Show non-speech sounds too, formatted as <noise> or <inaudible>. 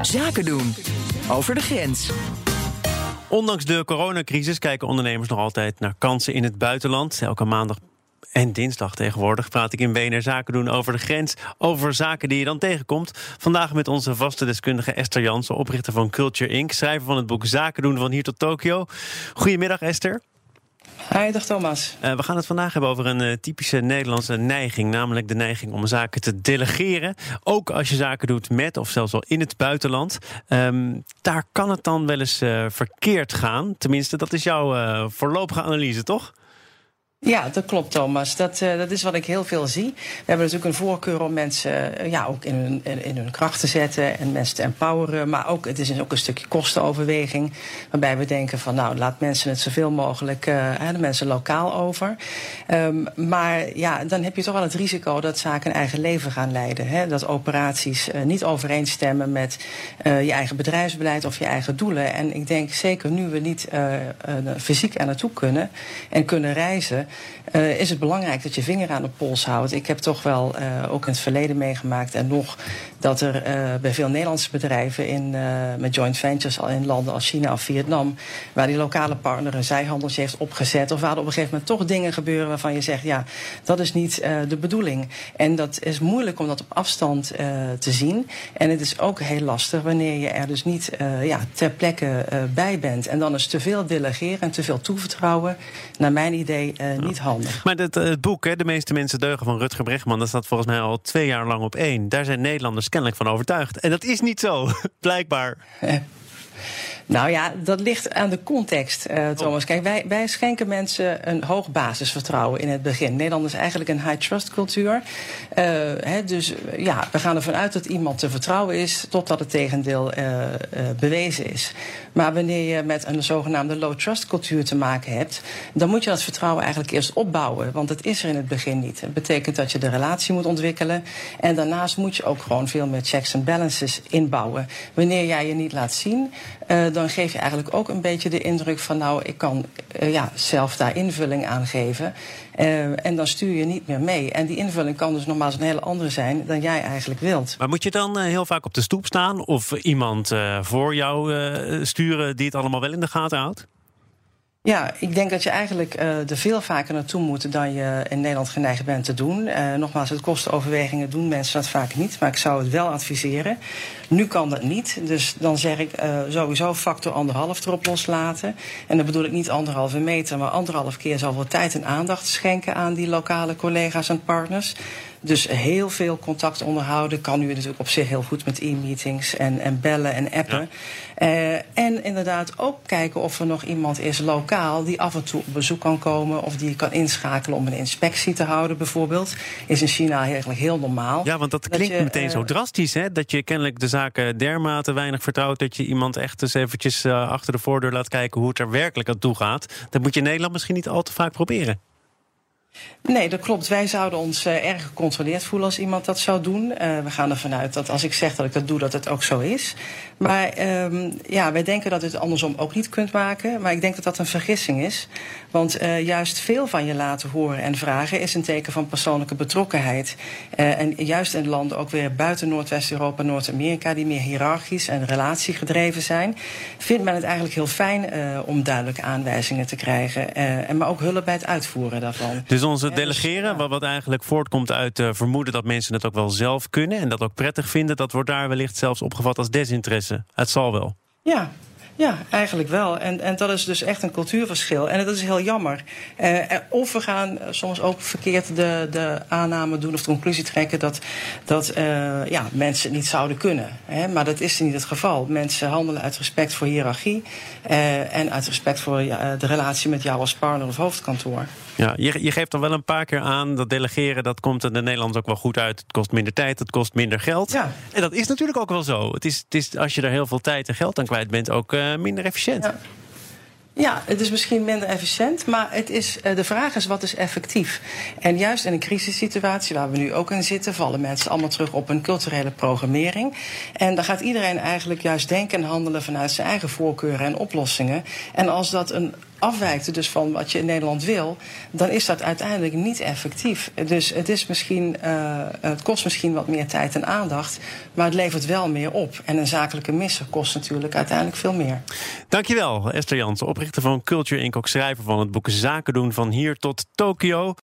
Zaken doen. Over de grens. Ondanks de coronacrisis kijken ondernemers nog altijd naar kansen in het buitenland. Elke maandag en dinsdag tegenwoordig praat ik in BNR Zaken doen over de grens. Over zaken die je dan tegenkomt. Vandaag met onze vaste deskundige Esther Jansen, oprichter van Culture Inc. Schrijver van het boek Zaken doen van hier tot Tokio. Goedemiddag Esther. Hi, dag Thomas. Uh, we gaan het vandaag hebben over een uh, typische Nederlandse neiging. Namelijk de neiging om zaken te delegeren. Ook als je zaken doet met of zelfs wel in het buitenland. Um, daar kan het dan wel eens uh, verkeerd gaan. Tenminste, dat is jouw voorlopige analyse, toch? Ja, dat klopt, Thomas. Dat, uh, dat is wat ik heel veel zie. We hebben natuurlijk een voorkeur om mensen uh, ja, ook in hun, in, hun kracht te zetten en mensen te empoweren. Maar ook, het is ook een stukje kostenoverweging. Waarbij we denken van nou, laat mensen het zoveel mogelijk, uh, de mensen lokaal over. Um, maar ja, dan heb je toch wel het risico dat zaken een eigen leven gaan leiden. Hè? Dat operaties niet overeenstemmen met je eigen bedrijfsbeleid of je eigen doelen. En ik denk zeker nu we niet fysiek er naartoe kunnen en kunnen reizen uh, is het belangrijk dat je vinger aan de pols houdt. Ik heb toch wel uh, ook in het verleden meegemaakt en nog dat er uh, bij veel Nederlandse bedrijven in, met joint ventures al in landen als China of Vietnam, waar die lokale partner een zijhandeltje heeft opgezet, of waar er op een gegeven moment toch dingen gebeuren waarvan je zegt, ja, dat is niet de bedoeling. En dat is moeilijk om dat op afstand te zien. En het is ook heel lastig wanneer je er dus niet ja, ter plekke bij bent. En dan is te veel delegeren en te veel toevertrouwen, naar mijn idee, niet handig. Maar het, het boek, hè, De meeste mensen deugen van Rutger Bregman, dat staat volgens mij al twee jaar lang op één. Daar zijn Nederlanders kennelijk van overtuigd. En dat is niet zo, <laughs> blijkbaar. Nou ja, dat ligt aan de context, uh, Thomas. Kijk, wij, wij schenken mensen een hoog basisvertrouwen in het begin. Nederland is eigenlijk een high-trust cultuur. Uh, dus ja, we gaan ervan uit dat iemand te vertrouwen is... totdat het tegendeel uh, bewezen is. Maar wanneer je met een zogenaamde low-trust cultuur te maken hebt... dan moet je dat vertrouwen eigenlijk eerst opbouwen. Want het is er in het begin niet. Het betekent dat je de relatie moet ontwikkelen. En daarnaast moet je ook gewoon veel meer checks en balances inbouwen. Wanneer jij je niet laat zien dan geef je eigenlijk ook een beetje de indruk van nou, ik kan uh, ja, zelf daar invulling aan geven. Uh, en dan stuur je niet meer mee. En die invulling kan dus nogmaals een hele andere zijn dan jij eigenlijk wilt. Maar moet je dan uh, heel vaak op de stoep staan of iemand voor jou sturen die het allemaal wel in de gaten houdt? Ja, ik denk dat je eigenlijk uh, er veel vaker naartoe moet dan je in Nederland geneigd bent te doen. Uh, nogmaals, het kostenoverwegingen doen mensen dat vaak niet, maar ik zou het wel adviseren. Nu kan dat niet, dus dan zeg ik uh, sowieso factor anderhalf erop loslaten. En dan bedoel ik niet anderhalve meter, maar anderhalf keer zoveel tijd en aandacht schenken aan die lokale collega's en partners. Dus heel veel contact onderhouden kan nu natuurlijk op zich heel goed met e-meetings en, en bellen en appen. Ja. Uh, en inderdaad ook kijken of er nog iemand is lokaal die af en toe op bezoek kan komen of die je kan inschakelen om een inspectie te houden, bijvoorbeeld. Is in China eigenlijk heel normaal. Ja, want dat klinkt je, meteen uh, zo drastisch, hè? Dat je kennelijk de zaken dermate weinig vertrouwt dat je iemand echt eens eventjes uh, achter de voordeur laat kijken hoe het er werkelijk aan toe gaat. Dat moet je in Nederland misschien niet al te vaak proberen. Nee, dat klopt. Wij zouden ons uh, erg gecontroleerd voelen als iemand dat zou doen. Uh, we gaan ervan uit dat als ik zeg dat ik dat doe, dat het ook zo is. Maar um, ja, wij denken dat je het andersom ook niet kunt maken. Maar ik denk dat dat een vergissing is. Want uh, juist veel van je laten horen en vragen is een teken van persoonlijke betrokkenheid. en juist in landen ook weer buiten Noordwest-Europa, Noord-Amerika, die meer hiërarchisch en relatiegedreven zijn, vindt men het eigenlijk heel fijn om duidelijke aanwijzingen te krijgen. en maar ook hulp bij het uitvoeren daarvan. Dus onze delegeren, wat, wat eigenlijk voortkomt uit uh, vermoeden dat mensen het ook wel zelf kunnen en dat ook prettig vinden, dat wordt daar wellicht zelfs opgevat als desinteresse. Het zal wel. Ja, ja, eigenlijk wel. En, en dat is dus echt een cultuurverschil. En dat is heel jammer. Uh, of we gaan soms ook verkeerd de, de aanname doen of de conclusie trekken dat, dat uh, ja, mensen het niet zouden kunnen. Hè? Maar dat is niet het geval. Mensen handelen uit respect voor hiërarchie uh, en uit respect voor de relatie met jou als partner of hoofdkantoor. Ja, je, je geeft dan wel een paar keer aan dat delegeren, dat komt in de Nederlands ook wel goed uit. Het kost minder tijd, het kost minder geld. Ja. En dat is natuurlijk ook wel zo. Het is, het is, als je er heel veel tijd en geld aan kwijt bent, ook minder efficiënt. Ja. Het is misschien minder efficiënt, maar het is, de vraag is wat is effectief. En juist in een crisissituatie waar we nu ook in zitten, vallen mensen allemaal terug op een culturele programmering. En dan gaat iedereen eigenlijk juist denken en handelen vanuit zijn eigen voorkeuren en oplossingen. En als dat een afwijkt dus van wat je in Nederland wil, dan is dat uiteindelijk niet effectief. Dus het, is misschien, uh, het kost misschien wat meer tijd en aandacht, maar het levert wel meer op. En een zakelijke misser kost natuurlijk uiteindelijk veel meer. Dankjewel, Esther Jansen, oprichter van Culture Inc., ook schrijver van het boek Zaken doen van hier tot Tokio.